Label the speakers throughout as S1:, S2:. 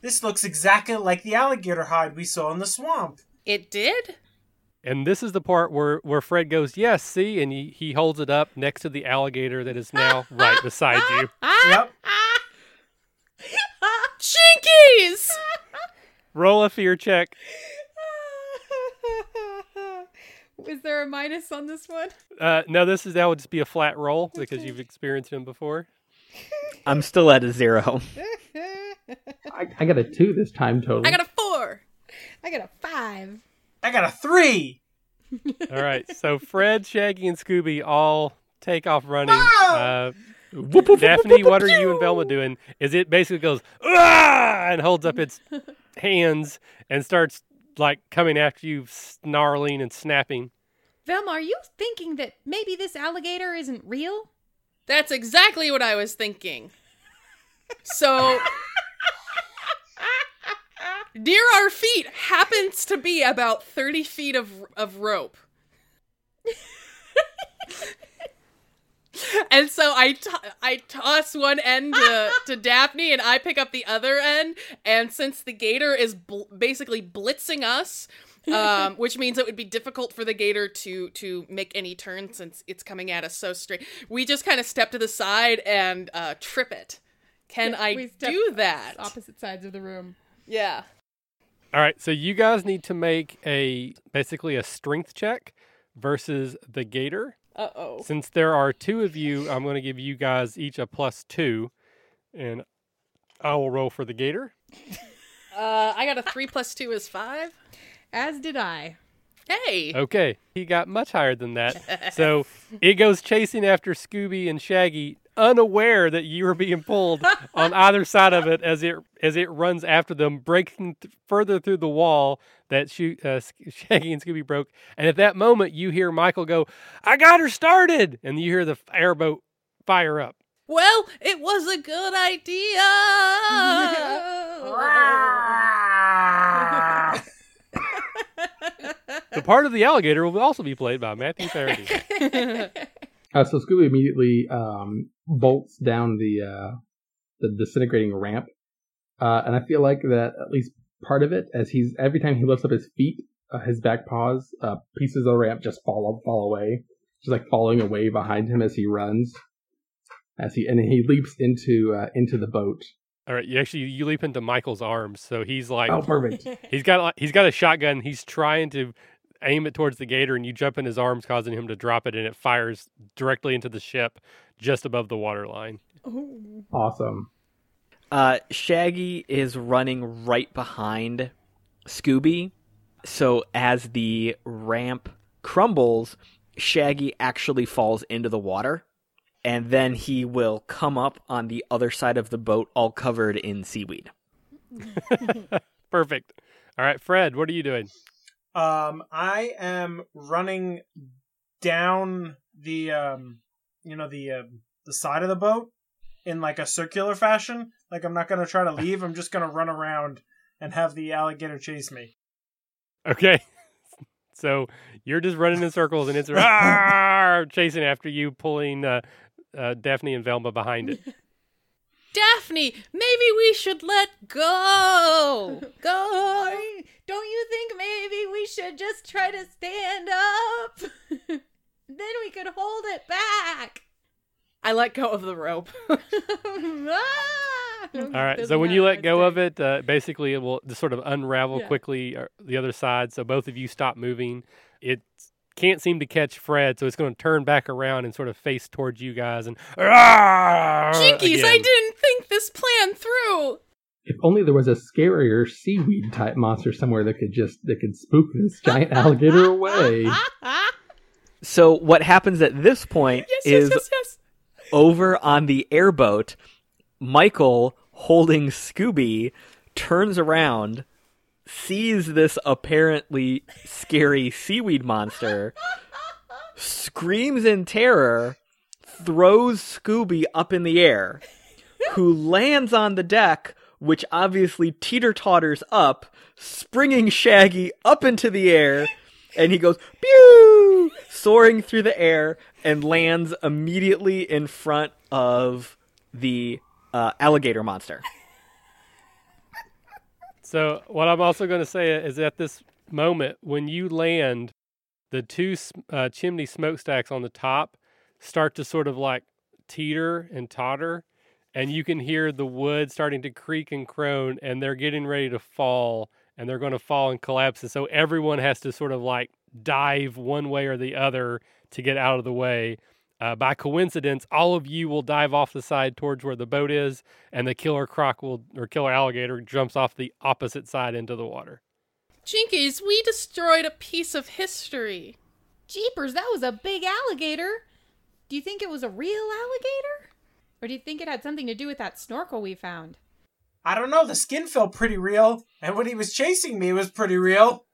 S1: This looks exactly like the alligator hide we saw in the swamp.
S2: It did?
S3: And this is the part where, where Fred goes, Yes, see? And he, he holds it up next to the alligator that is now right beside you.
S1: Yep.
S2: Jinkies!
S3: Roll a fear check.
S4: Is there a minus on this one?
S3: Uh, no, this is that would just be a flat roll because you've experienced him before.
S5: I'm still at a zero.
S6: I, I got a two this time total.
S2: I got a four.
S4: I got a five.
S1: I got a three.
S3: All right, so Fred, Shaggy, and Scooby all take off running. Uh, Daphne, what are you and Velma doing? Is it basically goes ah and holds up its hands and starts like coming after you, snarling and snapping.
S4: Velma, are you thinking that maybe this alligator isn't real?
S2: That's exactly what I was thinking. So, near our feet happens to be about 30 feet of, of rope. and so I, I toss one end to, to Daphne and I pick up the other end. And since the gator is bl- basically blitzing us, um, which means it would be difficult for the gator to to make any turn since it's coming at us so straight. We just kind of step to the side and uh, trip it. Can
S4: Yeah,
S2: I do that?
S4: Opposite sides of the room.
S2: Yeah.
S3: All right, so you guys need to make a basically a strength check versus the gator.
S2: Uh oh.
S3: Since there are two of you, I'm going to give you guys each a plus two, and I will roll for the gator.
S2: Uh, I got a three plus two is five.
S4: As did I.
S2: Hey.
S3: Okay, he got much higher than that. so it goes chasing after Scooby and Shaggy, unaware that you are being pulled on either side of it as it as it runs after them, breaking th- further through the wall that Shoo- uh, Shaggy and Scooby broke. And at that moment, you hear Michael go, "I got her started," and you hear the airboat fire up.
S2: Well, it was a good idea.
S3: The part of the alligator will also be played by Matthew Parody.
S6: Uh, so Scooby immediately um, bolts down the uh, the disintegrating ramp, uh, and I feel like that at least part of it, as he's every time he lifts up his feet, uh, his back paws, uh, pieces of the ramp just fall fall away, just like falling away behind him as he runs, as he and he leaps into uh, into the boat.
S3: All right, you actually you leap into Michael's arms, so he's like
S6: Oh, perfect!
S3: He's got like- he's got a shotgun. He's trying to aim it towards the gator, and you jump in his arms, causing him to drop it, and it fires directly into the ship just above the waterline.
S6: awesome.
S5: Uh, Shaggy is running right behind Scooby. So as the ramp crumbles, Shaggy actually falls into the water. And then he will come up on the other side of the boat, all covered in seaweed.
S3: Perfect. All right, Fred, what are you doing?
S1: Um, I am running down the um, you know the um, the side of the boat in like a circular fashion. Like I'm not gonna try to leave. I'm just gonna run around and have the alligator chase me.
S3: Okay. So you're just running in circles, and it's "Rawr!" chasing after you, pulling uh, uh, Daphne and Velma behind it.
S2: Daphne, maybe we should let go. Go.
S4: Are- Don't you think maybe we should just try to stand up? then we could hold it back.
S2: I let go of the rope.
S4: Ah!
S3: All right. So when you let go of it, uh, basically it will just sort of unravel
S4: Yeah.
S3: quickly uh, the other side. So both of you stop moving. It can't seem to catch Fred, so it's going to turn back around and sort of face towards you guys and. "Rawr!"
S2: Jinkies, I didn't think this plan through.
S6: If only there was a scarier seaweed type monster somewhere that could just that could spook this giant alligator away.
S5: So what happens at this point
S2: Yes,
S5: is
S2: yes, yes, yes.
S5: over on the airboat, Michael holding Scooby turns around, sees this apparently scary seaweed monster, screams in terror, throws Scooby up in the air, who lands on the deck, which obviously teeter totters up, springing Shaggy up into the air, and he goes pew, soaring through the air, and lands immediately in front of the uh, alligator monster.
S3: So what I'm also going to say is at this moment when you land, the two uh, chimney smokestacks on the top start to sort of like teeter and totter, and you can hear the wood starting to creak and crone, and they're getting ready to fall, and they're going to fall and collapse. And so everyone has to sort of like dive one way or the other to get out of the way. Uh, by coincidence, all of you will dive off the side towards where the boat is, and the killer croc will or killer alligator jumps off the opposite side into the water.
S2: Jinkies, we destroyed a piece of history.
S4: Jeepers, that was a big alligator. Do you think it was a real alligator? Or do you think it had something to do with that snorkel we found?
S1: I don't know. The skin felt pretty real, and when he was chasing me, it was pretty real.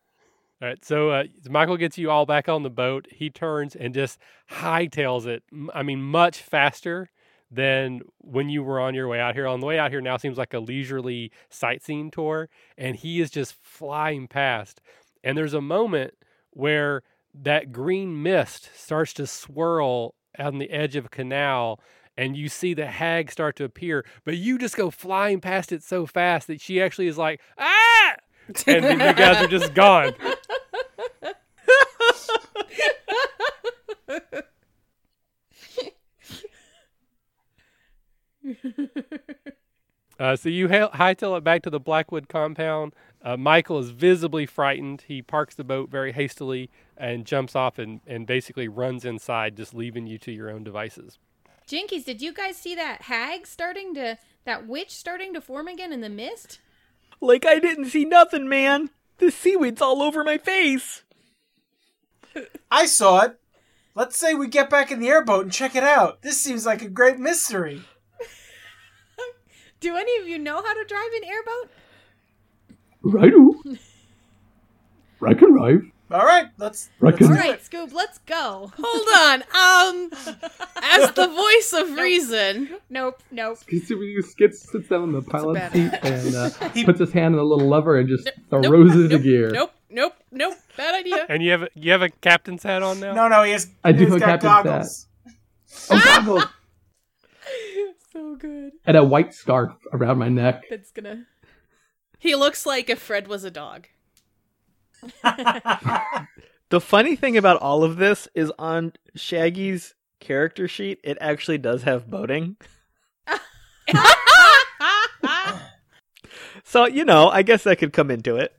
S3: All right, so uh, Michael gets you all back on the boat. He turns and just hightails it. I mean, much faster than when you were on your way out here. On the way out here now seems like a leisurely sightseeing tour, and he is just flying past. And there's a moment where that green mist starts to swirl on the edge of a canal. And you see the hag start to appear, but you just go flying past it so fast that she actually is like, ah! And you guys are just gone. Uh, so you hail- hightail it back to the Blackwood compound. Uh, Michael is visibly frightened. He parks the boat very hastily and jumps off and, and basically runs inside, just leaving you to your own devices.
S4: Jinkies, did you guys see that hag starting to, that witch starting to form again in the mist?
S5: Like I didn't see nothing, man. The seaweed's all over my face.
S1: I saw it. Let's say we get back in the airboat and check it out. This seems like a great mystery.
S4: Do any of you know how to drive an airboat?
S6: Righto. I can drive.
S1: All right, let's.
S6: I
S1: let's
S4: All right. Scoob, let's go.
S2: Hold on. Um, as the voice of reason,
S4: Nope, nope.
S6: Scooby gets sits down in the pilot seat and uh,
S1: He-
S6: puts his hand on the little lever and just
S2: nope,
S6: throws it into
S2: nope,
S6: gear.
S2: Nope, nope, nope. Bad idea.
S3: And you have a, you have a captain's hat on now.
S1: No, no, he has.
S6: I do
S1: he's
S6: have
S1: got
S6: Captain's hat.
S1: goggles.
S6: Oh, goggles.
S4: So good.
S6: and a white scarf around my neck.
S4: That's gonna.
S2: He looks like if Fred was a dog.
S5: The funny thing about all of this is on Shaggy's character sheet, it actually does have boating. So, you know, I guess that could come into it.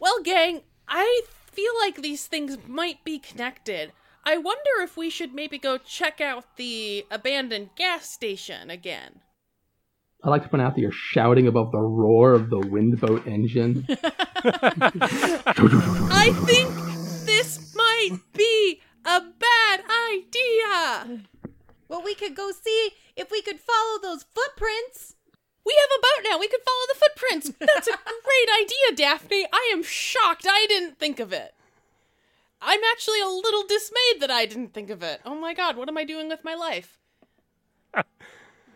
S2: Well, gang, I feel like these things might be connected. I wonder if we should maybe go check out the abandoned gas station again.
S6: I like to point out that you're shouting above the roar of the windboat engine.
S2: I think this might be a bad idea.
S4: Well, we could go see if we could follow those footprints.
S2: We have a boat now. We could follow the footprints. That's a great idea, Daphne. I am shocked I didn't think of it. I'm actually a little dismayed that I didn't think of it. Oh my god, what am I doing with my life?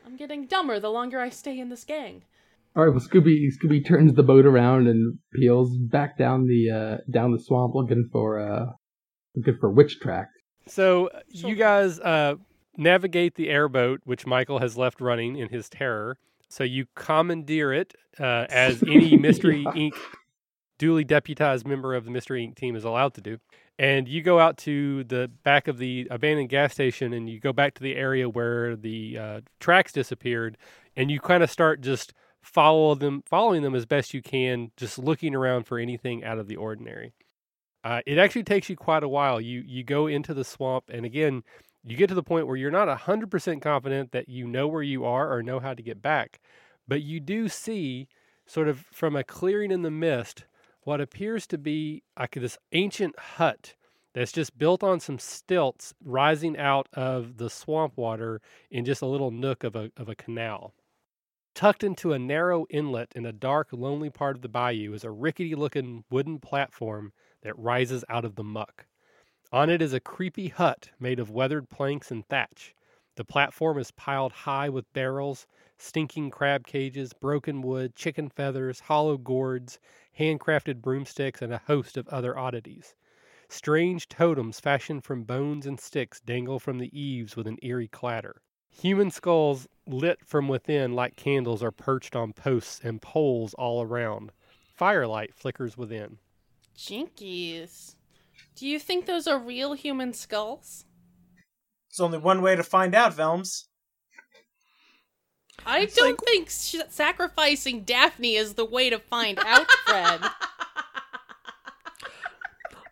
S2: I'm getting dumber the longer I stay in this gang.
S6: All right, well, Scooby Scooby turns the boat around and peels back down the uh, down the swamp, looking for uh, looking for witch track.
S3: So uh, you guys uh, navigate the airboat, which Michael has left running in his terror. So you commandeer it uh, as any Mystery
S6: Yeah.
S3: Inc. duly deputized member of the Mystery Inc. team is allowed to do. And you go out to the back of the abandoned gas station and you go back to the area where the uh, tracks disappeared, and you kind of start just follow them, following them as best you can, just looking around for anything out of the ordinary. Uh, it actually takes you quite a while. You you go into the swamp, and again, you get to the point where you're not hundred percent confident that you know where you are or know how to get back, but you do see, sort of from a clearing in the mist, what appears to be like this ancient hut that's just built on some stilts rising out of the swamp water in just a little nook of a of a canal. Tucked into a narrow inlet in a dark, lonely part of the bayou is a rickety looking wooden platform that rises out of the muck. On it is a creepy hut made of weathered planks and thatch. The platform is piled high with barrels, stinking crab cages, broken wood, chicken feathers, hollow gourds, handcrafted broomsticks, and a host of other oddities. Strange totems fashioned from bones and sticks dangle from the eaves with an eerie clatter. Human skulls lit from within like candles are perched on posts and poles all around. Firelight flickers within.
S2: Jinkies. Do you think those are real human skulls?
S1: There's only one way to find out, Velms.
S2: I don't think sh- sacrificing Daphne is the way to find out, Fred.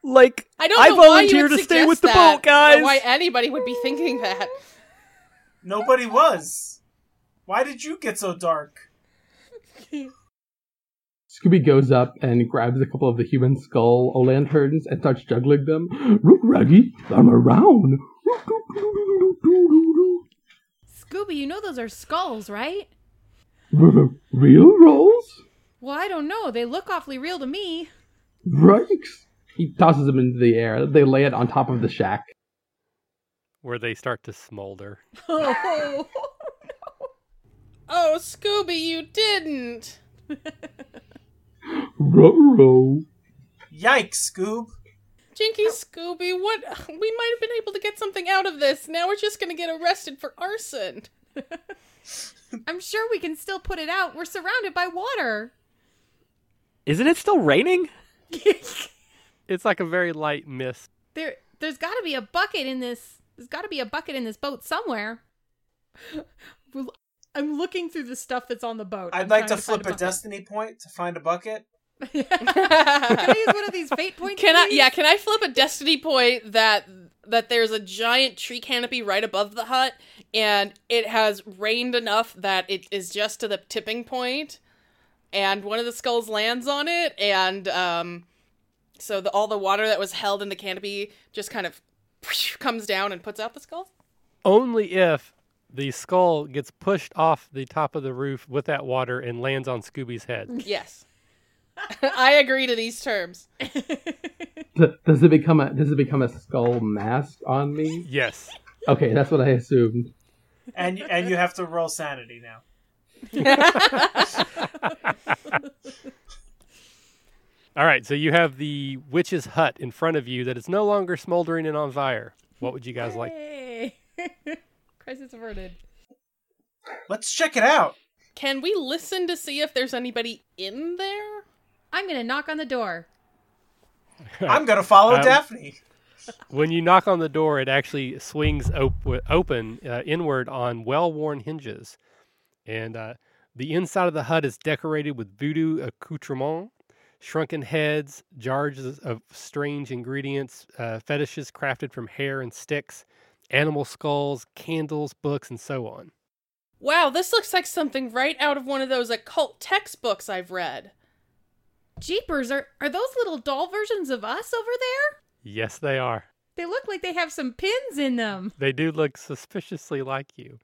S5: Like
S2: I don't
S5: I
S2: know why you
S5: volunteer to stay
S2: suggest
S5: with the
S2: that,
S5: boat, guys.
S2: Why anybody would be thinking that?
S1: Nobody was. Why did you get so dark?
S6: Scooby goes up and grabs a couple of the human skull lanterns and starts juggling them. Root Raggy, I'm around.
S4: Scooby, you know those are skulls, right?
S6: Real rolls?
S4: Well, I don't know. They look awfully real to me.
S6: Rikes. He tosses them into the air. They lay it on top of the shack.
S3: Where they start to smolder.
S4: Oh,
S2: Oh, Scooby, you didn't.
S6: Ruh-roh.
S1: Yikes, Scoob.
S2: Jinky Scooby, what? We might have been able to get something out of this. Now we're just gonna get arrested for arson.
S4: I'm sure we can still put it out. We're surrounded by water.
S5: Isn't it still raining?
S3: It's like a very light mist.
S4: there, there's got to be a bucket in this. There's got to be a bucket in this boat somewhere. Well, I'm looking through the stuff that's on the boat.
S1: I'd
S4: I'm
S1: like to
S4: trying
S1: flip a
S4: bucket.
S1: destiny point to find a bucket.
S4: can I use one of these fate points?
S2: Can I? Yeah, can I flip a destiny point that that there's a giant tree canopy right above the hut, and it has rained enough that it is just to the tipping point, and one of the skulls lands on it, and um, so the, all the water that was held in the canopy just kind of comes down and puts out the skull.
S3: Only if the skull gets pushed off the top of the roof with that water and lands on Scooby's head.
S2: Yes, I agree to these terms.
S6: Does it become a Does it become a skull mask on me?
S3: Yes.
S6: Okay, that's what I assumed.
S1: And and you have to roll sanity now.
S3: All right, so you have the witch's hut in front of you that is no longer smoldering and on fire. What would you guys like?
S4: Crisis averted.
S1: Let's check it out.
S2: Can we listen to see if there's anybody in there?
S4: I'm gonna knock on the door.
S1: I'm gonna follow
S3: Um,
S1: Daphne.
S3: When you knock on the door, it actually swings op- open uh, inward on well worn hinges. And uh, the inside of the hut is decorated with voodoo accoutrements, shrunken heads, jars of strange ingredients, uh, fetishes crafted from hair and sticks, animal skulls, candles, books, and so on.
S2: Wow, this looks like something right out of one of those occult textbooks I've read.
S4: Jeepers, are are those little doll versions of us over there?
S3: Yes, they are.
S4: They look like they have some pins in them.
S3: They do look suspiciously like you.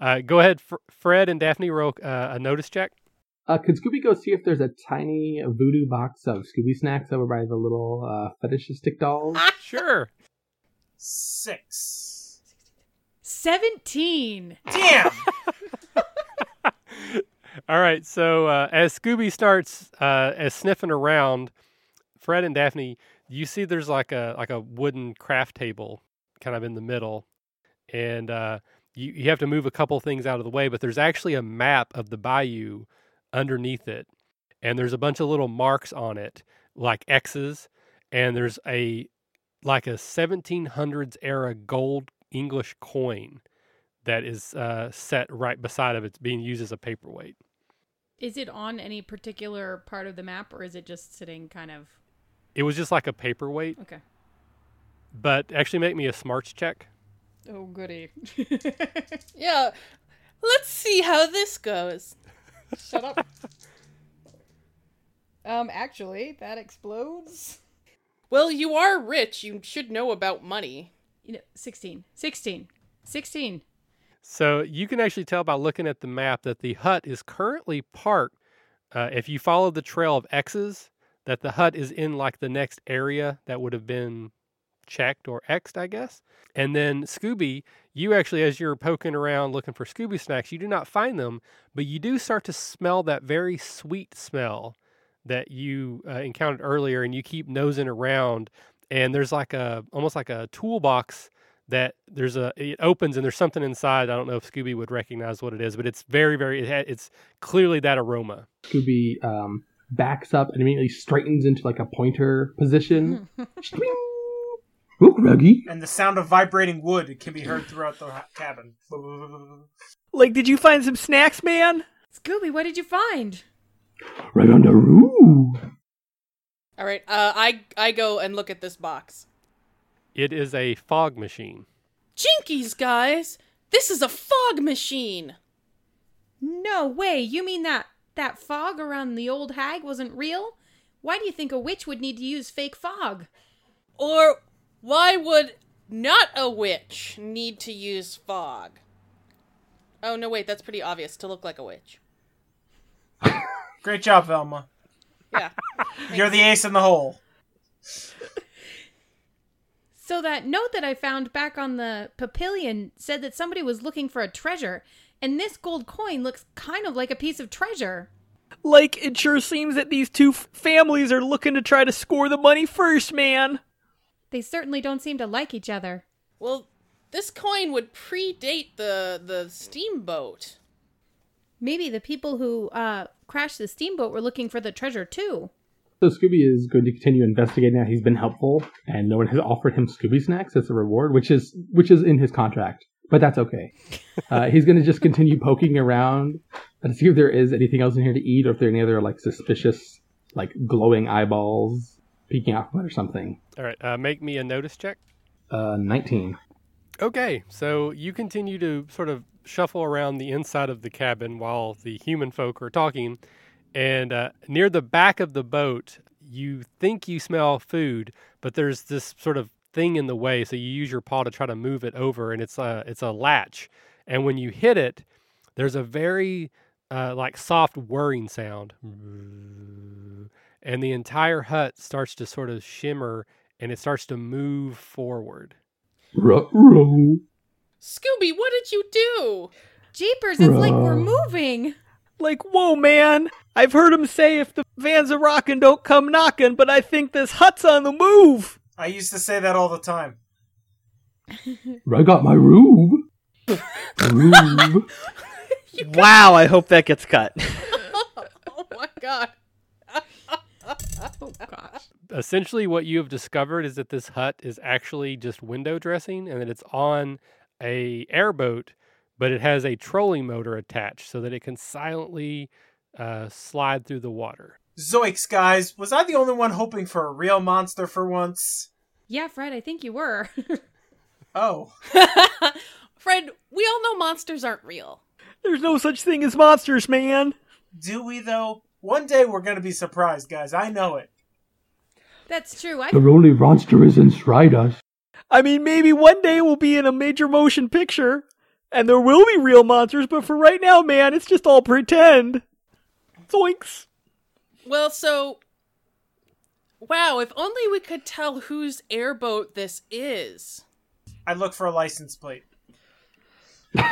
S3: Uh, go ahead, Fr- Fred and Daphne, roll uh, a notice check.
S6: Uh, could Scooby go see if there's a tiny voodoo box of Scooby snacks over by the little uh, fetishistic dolls?
S3: Sure.
S1: Six.
S4: Seventeen.
S1: Damn.
S3: All right. So uh, as Scooby starts uh, as sniffing around, Fred and Daphne, you see there's like a like a wooden craft table kind of in the middle, and uh, you you have to move a couple things out of the way. But there's actually a map of the bayou underneath it, and there's a bunch of little marks on it like X's, and there's a like a 1700s era gold English coin that is uh, set right beside of it. It's being used as a paperweight.
S4: Is it on any particular part of the map, or is it just sitting kind of?
S3: It was just like a paperweight,
S4: Okay.
S3: but actually make me a smarts check.
S4: Oh goody.
S2: Yeah, let's see how this goes.
S4: Shut up. um, actually, that explodes.
S2: Well, you are rich. You should know about money.
S4: You know, 16. 16. 16.
S3: So you can actually tell by looking at the map that the hut is currently parked. Uh, if you follow the trail of X's, that the hut is in like the next area that would have been checked or X'd, I guess. And then Scooby, you actually, as you're poking around looking for Scooby snacks, you do not find them, but you do start to smell that very sweet smell that you uh, encountered earlier, and you keep nosing around, and there's like a almost like a toolbox that there's a it opens and there's something inside. I don't know if Scooby would recognize what it is, but it's very very it ha- it's clearly that aroma.
S6: Scooby um, backs up and immediately straightens into like a pointer position. Swing. Look, Reggie.
S1: And the sound of vibrating wood can be heard throughout the cabin.
S5: Like, did you find some snacks, man?
S4: Scooby, what did you find?
S6: Right on the roof.
S2: All right, uh, I I go and look at this box.
S3: It is a fog machine.
S2: Jinkies, guys! This is a fog machine!
S4: No way. You mean that that fog around the old hag wasn't real? Why do you think a witch would need to use fake fog?
S2: Or why would not a witch need to use fog? Oh, no, wait, that's pretty obvious to look like a witch.
S1: Great job, Velma.
S2: Yeah.
S1: You're the ace in the hole.
S4: So that note that I found back on the papillion said that somebody was looking for a treasure, and this gold coin looks kind of like a piece of treasure.
S5: Like, it sure seems that these two f- families are looking to try to score the money first, man.
S4: They certainly don't seem to like each other.
S2: Well, this coin would predate the the steamboat.
S4: Maybe the people who uh, crashed the steamboat were looking for the treasure too.
S6: So Scooby is going to continue investigating that. He's been helpful, and no one has offered him Scooby snacks as a reward, which is which is in his contract. But that's okay. Uh, he's going to just continue poking around and see if there is anything else in here to eat, or if there are any other like suspicious, like glowing eyeballs peeking out from it or something.
S3: All right, uh, make me a notice check.
S6: Uh, Nineteen.
S3: Okay, so you continue to sort of shuffle around the inside of the cabin while the human folk are talking, and uh, near the back of the boat, you think you smell food, but there's this sort of thing in the way, so you use your paw to try to move it over, and it's a it's a latch, and when you hit it, there's a very uh, like soft whirring sound, and the entire hut starts to sort of shimmer, and it starts to move forward.
S6: Ruh-roh.
S2: Scooby, what did you do?
S4: Jeepers, it's like we're moving.
S5: Like, whoa, man. I've heard him say if the vans are rockin', don't come knockin', but I think this hut's on the move.
S1: I used to say that all the time.
S6: I got my roof. Roof.
S5: Wow, I hope that gets cut.
S2: Oh my god.
S4: Oh gosh.
S3: essentially what you have discovered is that this hut is actually just window dressing and that it's on a airboat but it has a trolling motor attached so that it can silently uh, slide through the water
S1: Zoinks, guys. Was I the only one hoping for a real monster for once?
S4: Yeah, Fred, I think you were.
S1: Oh.
S2: Fred, we all know monsters aren't real.
S5: There's no such thing as monsters, man.
S1: Do we, though? One day we're gonna be surprised, guys. I know it.
S4: That's true. I
S6: the only monster is inside us.
S5: I mean, maybe one day we'll be in a major motion picture, and there will be real monsters, but for right now, man, it's just all pretend. Zoinks.
S2: Well, so. Wow, if only we could tell whose airboat this is.
S1: I look for a license plate.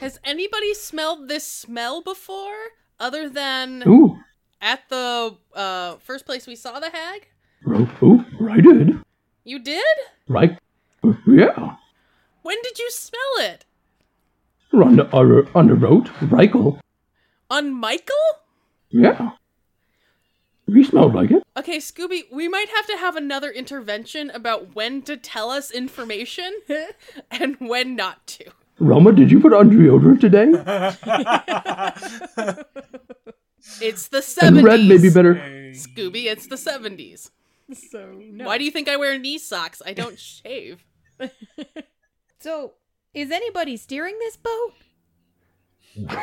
S2: Has anybody smelled this smell before? Other than
S6: Ooh,
S2: at the uh, first place we saw the hag?
S6: ro- ooh, I did.
S2: You did?
S6: Right? Yeah.
S2: When did you smell it?
S6: On the, uh, on the road, Reichel.
S2: On Michael?
S6: Yeah. He smelled like it.
S2: Okay, Scooby, we might have to have another intervention about when to tell us information and when not to.
S6: Roma, did you put on deodorant today?
S2: It's the 70s.
S6: and red may be better.
S2: Scooby, it's the 70s.
S4: so no.
S2: Why do you think I wear knee socks? I don't shave.
S4: So, is anybody steering this boat?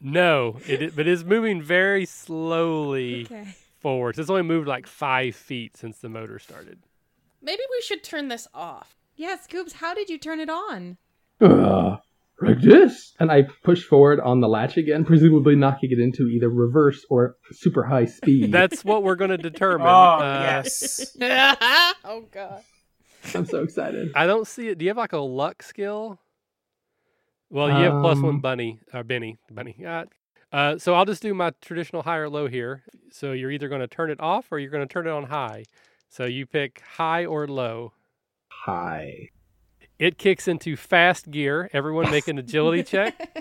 S3: no it, i- but it's moving very slowly
S4: Okay.
S3: forward it's only moved like five feet since the motor started
S2: Maybe we should turn this off.
S4: Yeah, Scoops, how did you turn it on?
S6: Uh, like this. And I push forward on the latch again, presumably knocking it into either reverse or super high speed.
S3: that's what we're going to determine
S1: Oh,
S3: Uh,
S1: yes.
S2: oh god.
S6: I'm so excited.
S3: I don't see it. Do you have like a luck skill? Well, you have plus one
S6: Um,
S3: bunny, or Benny, bunny. Uh, uh, so I'll just do my traditional high or low here. So you're either going to turn it off or you're going to turn it on high. So you pick high or low.
S6: high.
S3: It kicks into fast gear. Everyone make an agility check.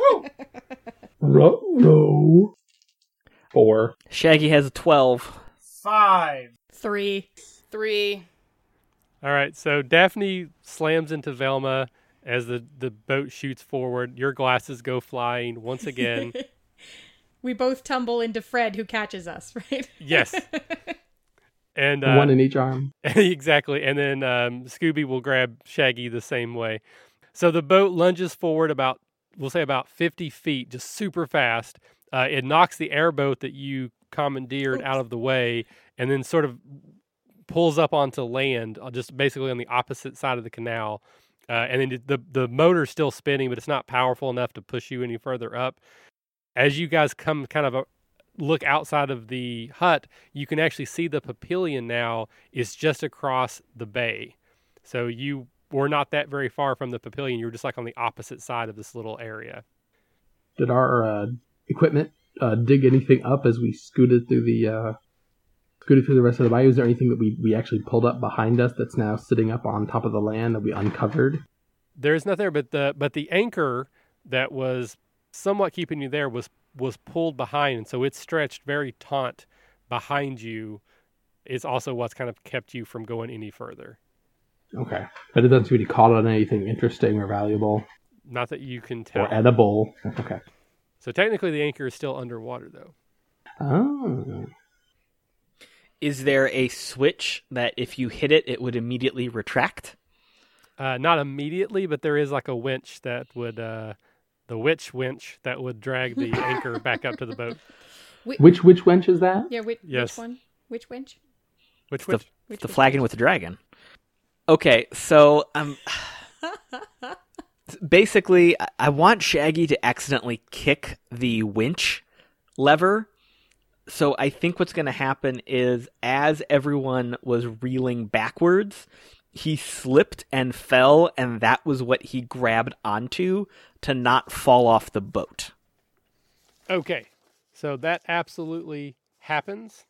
S6: Row. Four.
S5: Shaggy has a 12.
S1: Five.
S4: Three.
S2: Three.
S3: All right, so Daphne slams into Velma as the, the boat shoots forward. Your glasses go flying once again.
S4: We both tumble into Fred, who catches us, right?
S3: yes. And uh,
S6: One in each arm.
S3: exactly. And then um, Scooby will grab Shaggy the same way. So the boat lunges forward about, we'll say about 50 feet, just super fast. Uh, it knocks the airboat that you commandeered out of the way and then sort of pulls up onto land, uh, just basically on the opposite side of the canal. Uh, and then the, the motor's still spinning, but it's not powerful enough to push you any further up. As you guys come kind of a, look outside of the hut, you can actually see the papillion now is just across the bay. So you were not that very far from the papillion. You were just like on the opposite side of this little area.
S6: Did our uh, equipment uh, dig anything up as we scooted through the uh, scooted through the rest of the bayou? Is there anything that we, we actually pulled up behind us that's now sitting up on top of the land that we uncovered?
S3: There's nothing there, but the but the anchor that was somewhat keeping you there was was pulled behind, and so it's stretched very taut behind you. Is also what's kind of kept you from going any further.
S6: Okay, but it doesn't seem to be caught on anything interesting or valuable
S3: Not that you can tell.
S6: or edible. Okay.
S3: So technically, the anchor is still underwater, though.
S6: Oh.
S5: Is there a switch that if you hit it, it would immediately retract?
S3: Uh, not immediately, but there is like a winch that would, uh, the witch winch that would drag the anchor back up to the boat.
S6: Which which winch is that?
S4: Yeah, which,
S3: Yes.
S4: which one? Which winch?
S3: Which
S5: The,
S3: winch?
S4: Which
S5: the
S4: winch?
S5: flagon with the dragon. Okay, so um, basically, I- I want Shaggy to accidentally kick the winch lever. So I think what's going to happen is, as everyone was reeling backwards, he slipped and fell, and that was what he grabbed onto to not fall off the boat.
S3: Okay, so that absolutely happens,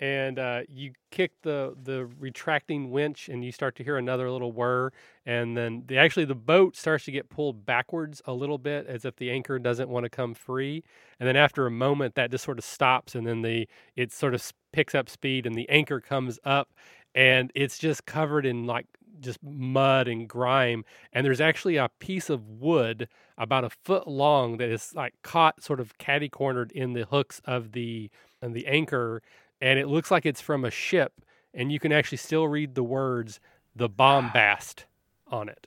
S3: and uh, you kick the the retracting winch, and you start to hear another little whir, and then the actually the boat starts to get pulled backwards a little bit, as if the anchor doesn't want to come free, and then after a moment, that just sort of stops, and then the it sort of picks up speed, and the anchor comes up, and it's just covered in like just mud and grime, and there's actually a piece of wood about a foot long that is like caught sort of catty cornered in the hooks of the and the anchor and it looks like it's from a ship and you can actually still read the words the bombast on it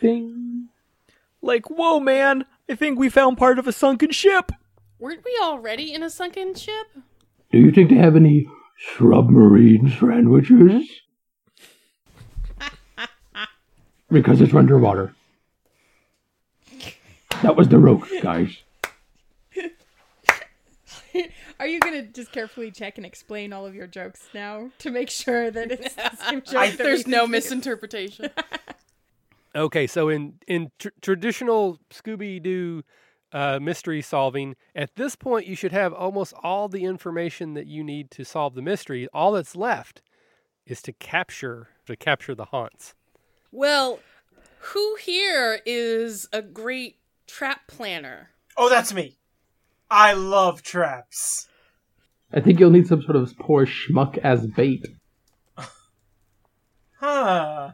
S6: Ding.
S5: Like, whoa, man! I think we found part of a sunken ship.
S2: Weren't we already in a sunken ship?
S6: Do you think they have any submarine sandwiches? because it's underwater. That was the rope, guys.
S4: Are you gonna just carefully check and explain all of your jokes now to make sure that it's the same joke?
S1: I-
S4: that
S2: There's no misinterpretation.
S3: okay so in in tr- traditional scooby-doo uh, mystery solving at this point you should have almost all the information that you need to solve the mystery all that's left is to capture to capture the haunts
S2: well, who here is a great trap planner?
S1: Oh, that's me. I love traps.
S6: I think you'll need some sort of poor schmuck as bait.
S1: Huh.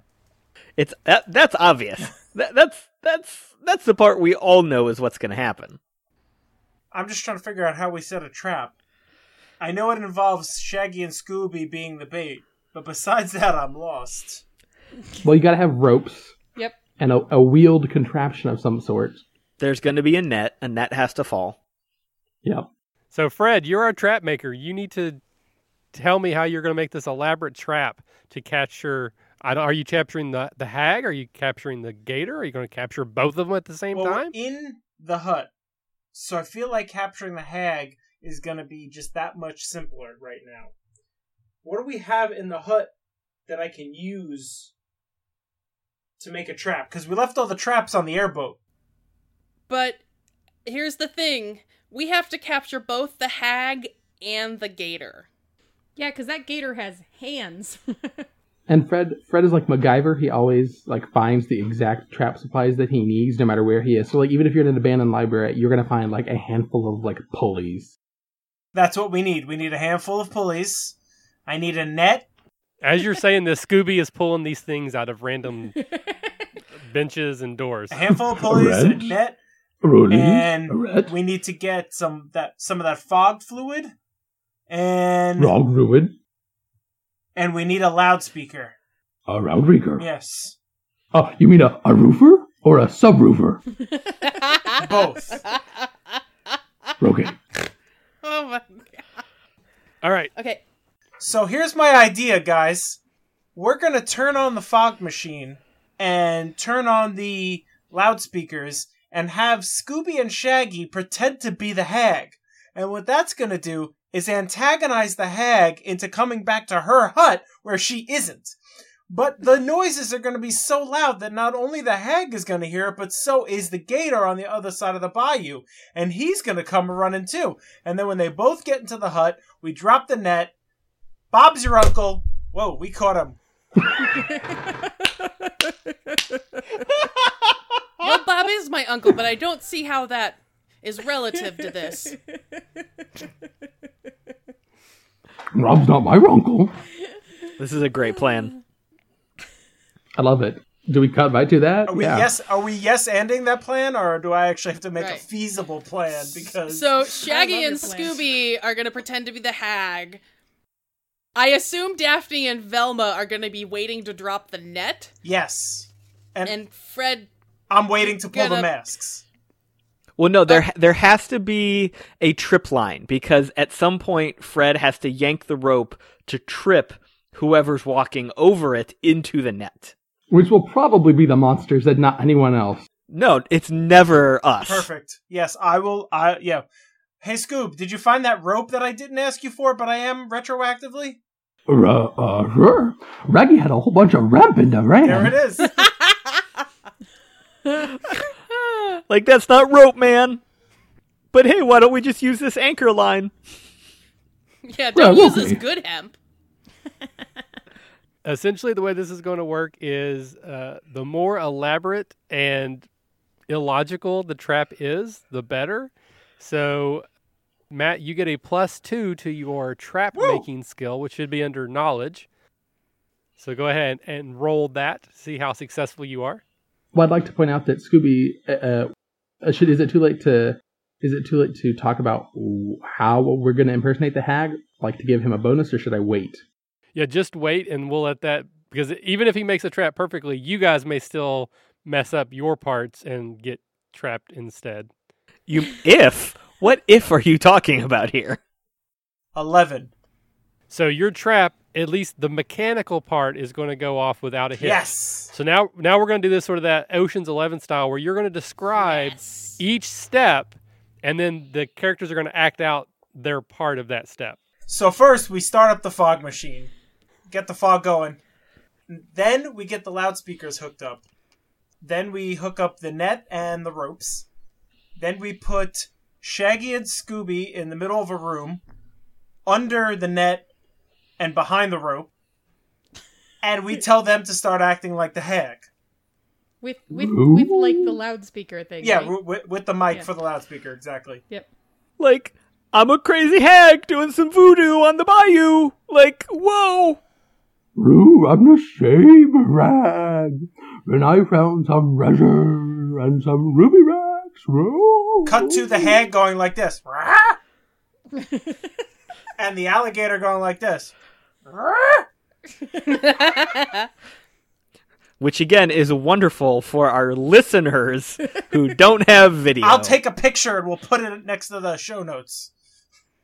S5: It's that, that's obvious. that, that's that's that's the part we all know is what's going to happen.
S1: I'm just trying to figure out how we set a trap. I know it involves Shaggy and Scooby being the bait, but besides that, I'm lost.
S6: Well, you gotta have ropes
S4: Yep.
S6: and a, a wheeled contraption of some sort.
S5: There's going to be a net. A net has to fall.
S6: Yep.
S3: So, Fred, you're our trap maker. You need to tell me how you're going to make this elaborate trap to capture. I don't, are you capturing the, the hag? Are you capturing the gator? Are you going to capture both of them at the same
S1: Well, we're
S3: time?
S1: in the hut, so I feel like capturing the hag is going to be just that much simpler right now. What do we have in the hut that I can use to make a trap? Because we left all the traps on the airboat.
S2: But here's the thing we have to capture both the hag and the gator.
S4: Yeah, because that gator has hands.
S6: And Fred, Fred is like MacGyver. He always like finds the exact trap supplies that he needs, no matter where he is. So like, even if you're in an abandoned library, you're gonna find like a handful of like pulleys.
S1: That's what we need. We need a handful of pulleys. I need a net.
S3: As you're saying this, Scooby is pulling these things out of random benches and doors.
S1: A handful of pulleys and a net.
S6: Rolling,
S1: And
S6: red,
S1: we need to get some that some of that fog fluid. And
S6: wrong ruin,
S1: and we need a loudspeaker.
S6: a loudspeaker.
S1: Yes.
S6: Oh, you mean a, a roofer or a subroofer?
S1: Both.
S6: Okay.
S2: oh my god.
S3: All right.
S2: Okay.
S1: So here's my idea, guys. We're going to turn on the fog machine and turn on the loudspeakers and have Scooby and Shaggy pretend to be the hag. And what that's going to do is antagonize the hag into coming back to her hut where she isn't. But the noises are going to be so loud that not only the hag is going to hear it, but so is the gator on the other side of the bayou. And he's going to come running too. And then when they both get into the hut, we drop the net. Bob's your uncle. Whoa, we caught him.
S2: Well, Bob is my uncle, but I don't see how that is relative to this.
S6: Rob's not my uncle.
S5: This is a great plan.
S6: I love it. Do we cut right to that?
S1: Are we
S6: yeah.
S1: yes? Are we yes ending that plan, or do I actually have to make a feasible plan? Because
S2: So Shaggy and. Scooby are gonna pretend to be the hag. I assume Daphne and Velma are gonna be waiting to drop the net,
S1: yes, and,
S2: and Fred.
S1: I'm waiting to pull the
S2: Gonna-
S1: masks.
S5: Well, no, there there has to be a trip line because at some point Fred has to yank the rope to trip whoever's walking over it into the net.
S6: Which will probably be the monsters and not anyone else.
S5: No, it's never us.
S1: Perfect. Yes, I will. I yeah. Hey Scoob, did you find that rope that I didn't ask you for, but I am retroactively?
S6: Uh, uh, sure. Raggy had a whole bunch of ramp in the ram.
S1: There it is.
S5: Like that's not rope, man. But hey, why don't we just use this anchor line?
S2: Yeah, don't
S6: Yeah,
S2: use this
S6: okay.
S2: good hemp.
S3: Essentially, the way this is going to work is uh, the more elaborate and illogical the trap is, the better. So, Matt, you get a plus two to your trap
S1: Woo!
S3: making skill, which should be under knowledge. So go ahead and roll that. See how successful you are.
S6: Well, I'd like to point out that Scooby, uh, uh, should is it too late to is it too late to talk about how we're going to impersonate the hag? Like to give him a bonus, or should I wait?
S3: Yeah, just wait and we'll let that because even if he makes a trap perfectly, you guys may still mess up your parts and get trapped instead.
S5: You if what if are you talking about here?
S1: Eleven.
S3: So your trap, at least the mechanical part, is going to go off without a hitch.
S1: Yes.
S3: So now, now we're going to do this sort of that Ocean's Eleven style, where you're going to describe
S2: Yes.
S3: each step, and then the characters are going to act out their part of that step.
S1: So first we start up the fog machine, get the fog going. Then we get the loudspeakers hooked up. Then we hook up the net and the ropes. Then we put Shaggy and Scooby in the middle of a room, under the net and behind the rope. And we tell them to start acting like the hag.
S4: with with
S6: Ooh.
S4: with like the loudspeaker thing.
S1: Yeah,
S4: right?
S1: with, with the mic
S4: Yeah.
S1: for the loudspeaker, exactly.
S4: Yep.
S5: Like I'm a crazy hag doing some voodoo on the bayou. Like whoa.
S6: Roo, I'm the same rag. And I found some treasure and some ruby rags. Roo.
S1: Cut to the hag going like this. and the alligator going like this.
S5: Which again is wonderful for our listeners who don't have video.
S1: I'll take a picture and we'll put it next to the show notes.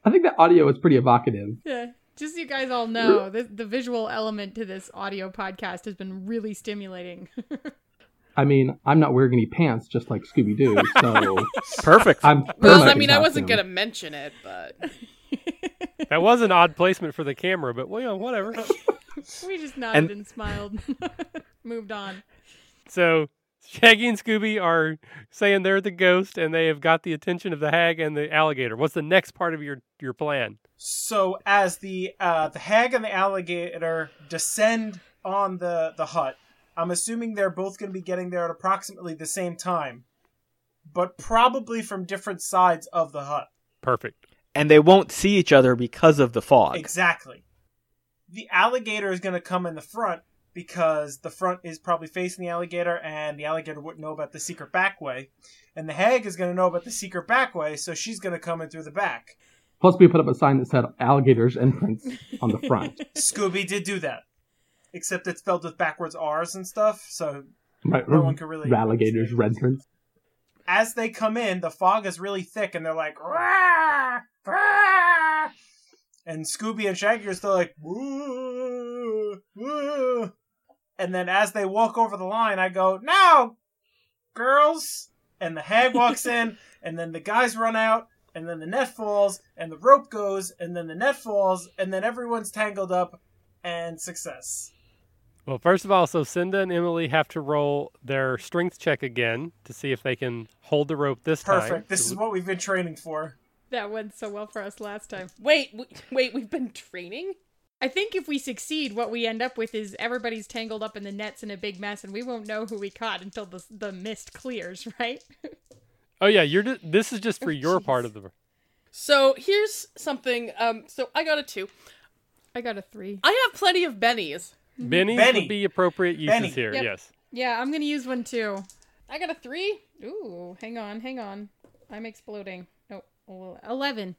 S6: I think the audio is pretty evocative.
S4: Yeah. Just so you guys all know, the, the visual element to this audio podcast has been really stimulating.
S6: I mean, I'm not wearing any pants, just like Scooby Doo. So
S5: perfect.
S6: I'm.
S2: Well, I
S6: in
S2: mean, I wasn't gonna mention it, but
S3: That was an odd placement for the camera, but well, you know, whatever.
S4: we just nodded
S5: And-
S4: and, smiled. Moved on.
S3: So Shaggy and Scooby are saying they're the ghost, and they have got the attention of the hag and the alligator. What's the next part of your your plan?
S1: So as the uh, the hag and the alligator descend on the the hut. I'm assuming they're both going to be getting there at approximately the same time, but probably from different sides of the hut.
S3: Perfect.
S5: And they won't see each other because of the fog.
S1: Exactly. The alligator is going to come in the front because the front is probably facing the alligator, and the alligator wouldn't know about the secret back way. And the hag is going to know about the secret back way, so she's going to come in through the back.
S6: Plus, we put up a sign that said "Alligator's Entrance" on the front.
S1: Scooby did do that, except it's spelled with backwards R's and stuff. So
S6: right,
S1: No one could really-
S6: Alligator's entrance.
S1: as they come in, the fog is really thick, and they're like, "Rah! Rah!" and Scooby and Shaggy are still like, "Woo! Woo!" and then as they walk over the line, I go, "Now, girls!" and the hag walks in, and then the guys run out, and then the net falls, and the rope goes, and then the net falls, and then everyone's tangled up, and success.
S3: Well, first of all, so Senda and Emily have to roll their strength check again to see if they can hold the rope this time.
S1: Perfect. This
S3: So
S1: is what we've been training for.
S4: That went so well for us last time.
S2: Wait, w- wait, we've been training?
S4: I think if we succeed, what we end up with is everybody's tangled up in the nets in a big mess, and we won't know who we caught until the the mist clears, right?
S3: Oh yeah, you're. ju- This is just for your part of the.
S2: So here's something. Um, so I got a two.
S4: I got a three.
S2: I have plenty of bennies.
S3: Bennies
S1: Benny.
S3: would be appropriate uses
S1: Benny.
S3: here.
S4: Yep.
S3: Yes.
S4: Yeah, I'm gonna use one too.
S2: I got a three.
S4: Ooh, hang on, hang on. I'm exploding. No, oh, eleven.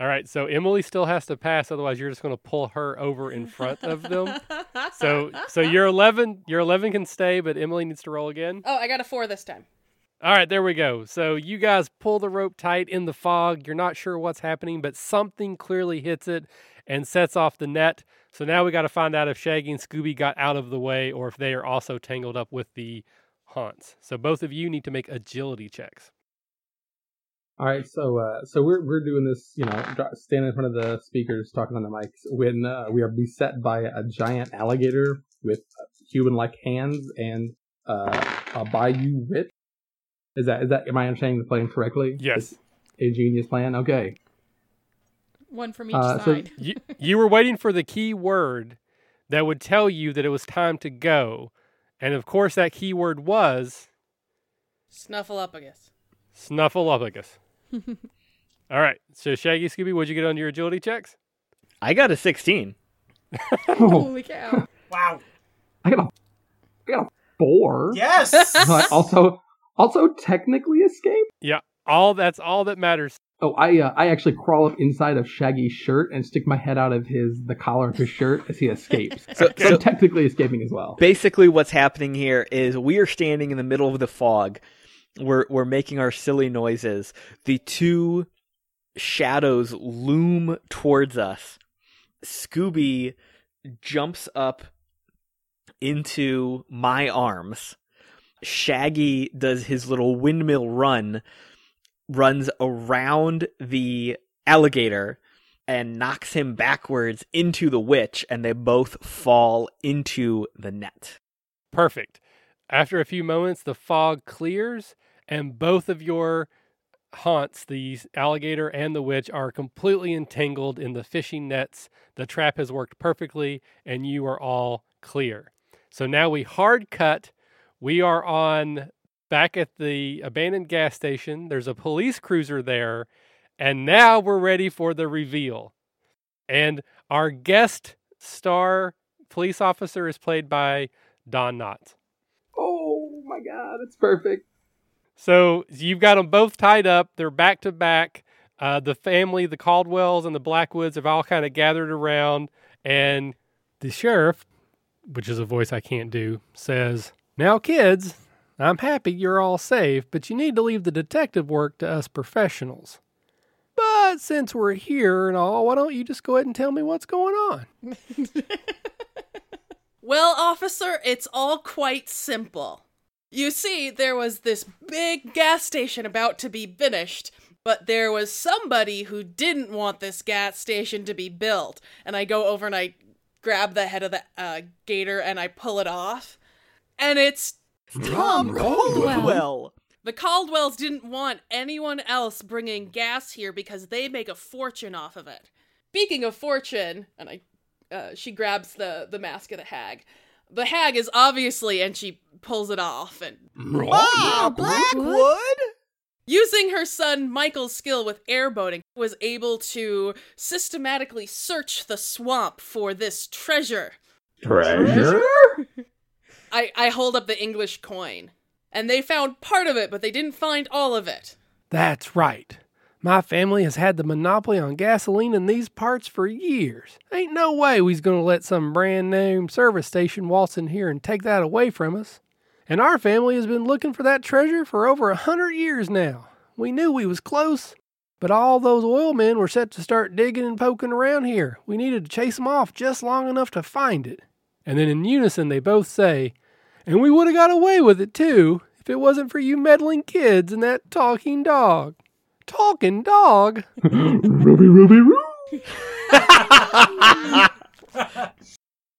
S3: All right. So Emily still has to pass, otherwise you're just going to pull her over in front of them. so so your eleven your eleven can stay, but Emily needs to roll again.
S2: Oh, I got a four this time.
S3: All right, there we go. So you guys pull the rope tight in the fog. You're not sure what's happening, but something clearly hits it and sets off the net. So now we got to find out if Shaggy and Scooby got out of the way or if they are also tangled up with the haunts. So both of you need to make agility checks.
S6: All right, so uh, so we're we're doing this, you know, standing in front of the speakers, talking on the mics, when uh, we are beset by a giant alligator with human-like hands and uh, a bayou witch. Is that is that? Am I understanding the plan correctly?
S3: Yes.
S6: It's a genius plan. Okay.
S4: One from each
S6: Uh, so-
S4: side.
S3: You, you were waiting for the key word that would tell you that it was time to go. And of course, that key word was
S2: Snuffleupagus.
S3: Snuffleupagus. All right. So, Shaggy, Scooby, what'd you get on your agility checks?
S5: I got a 16.
S6: Oh,
S4: Holy cow!
S1: Wow.
S6: I got a, I got a four.
S1: Yes.
S6: But also, also technically escape.
S3: Yeah. All that's all that matters.
S6: Oh, I uh, I actually crawl up inside of Shaggy's shirt and stick my head out of his the collar of his shirt as he escapes.
S5: So,
S6: So
S5: so
S6: technically escaping as well.
S5: basically what's happening here is we are standing in the middle of the fog. We're we're making our silly noises. The two shadows loom towards us. Scooby jumps up into my arms. Shaggy does his little windmill run, runs around the alligator and knocks him backwards into the witch, and they both fall into the net.
S3: Perfect. After a few moments, the fog clears, and both of your haunts, the alligator and the witch, are completely entangled in the fishing nets. The trap has worked perfectly, and you are all clear. So now we hard cut. We are on back at the abandoned gas station. There's a police cruiser there, and now we're ready for the reveal. And our guest star police officer is played by Don Knotts.
S6: Oh my god, it's perfect.
S3: So you've got them both tied up. They're back to back. Uh, the family, the Caldwells and the Blackwoods, have all kind of gathered around, and the sheriff, which is a voice I can't do, says, "Now, kids, I'm happy you're all safe, but you need to leave the detective work to us professionals. But since we're here and all, why don't you just go ahead and tell me what's going on?"
S2: Well, officer, it's all quite simple. You see, there was this big gas station about to be finished, but there was somebody who didn't want this gas station to be built. And I go over and I grab the head of the uh, gator and I pull it off. And it's
S5: Tom Caldwell.
S2: the Caldwells didn't want anyone else bringing gas here because they make a fortune off of it. Speaking of fortune, and I, uh, she grabs the the mask of the hag. The hag is obviously, and she pulls it off and
S7: Ah, Blackwood?
S2: using her son Michael's skill with airboating was able to systematically search the swamp for this treasure.
S6: Treasure?
S2: I, I hold up the English coin. And they found part of it, but they didn't find all of it.
S3: That's right. My family has had the monopoly on gasoline in these parts for years. Ain't no way we's gonna let some brand name service station waltz in here and take that away from us. And our family has been looking for that treasure for over a hundred years now. We knew we was close, but all those oil men were set to start digging and poking around here. We needed to chase 'em off just long enough to find it. And then in unison they both say, and we would have got away with it too if it wasn't for you meddling kids and that talking dog. Talking dog?
S6: Ruby, Ruby, Roo.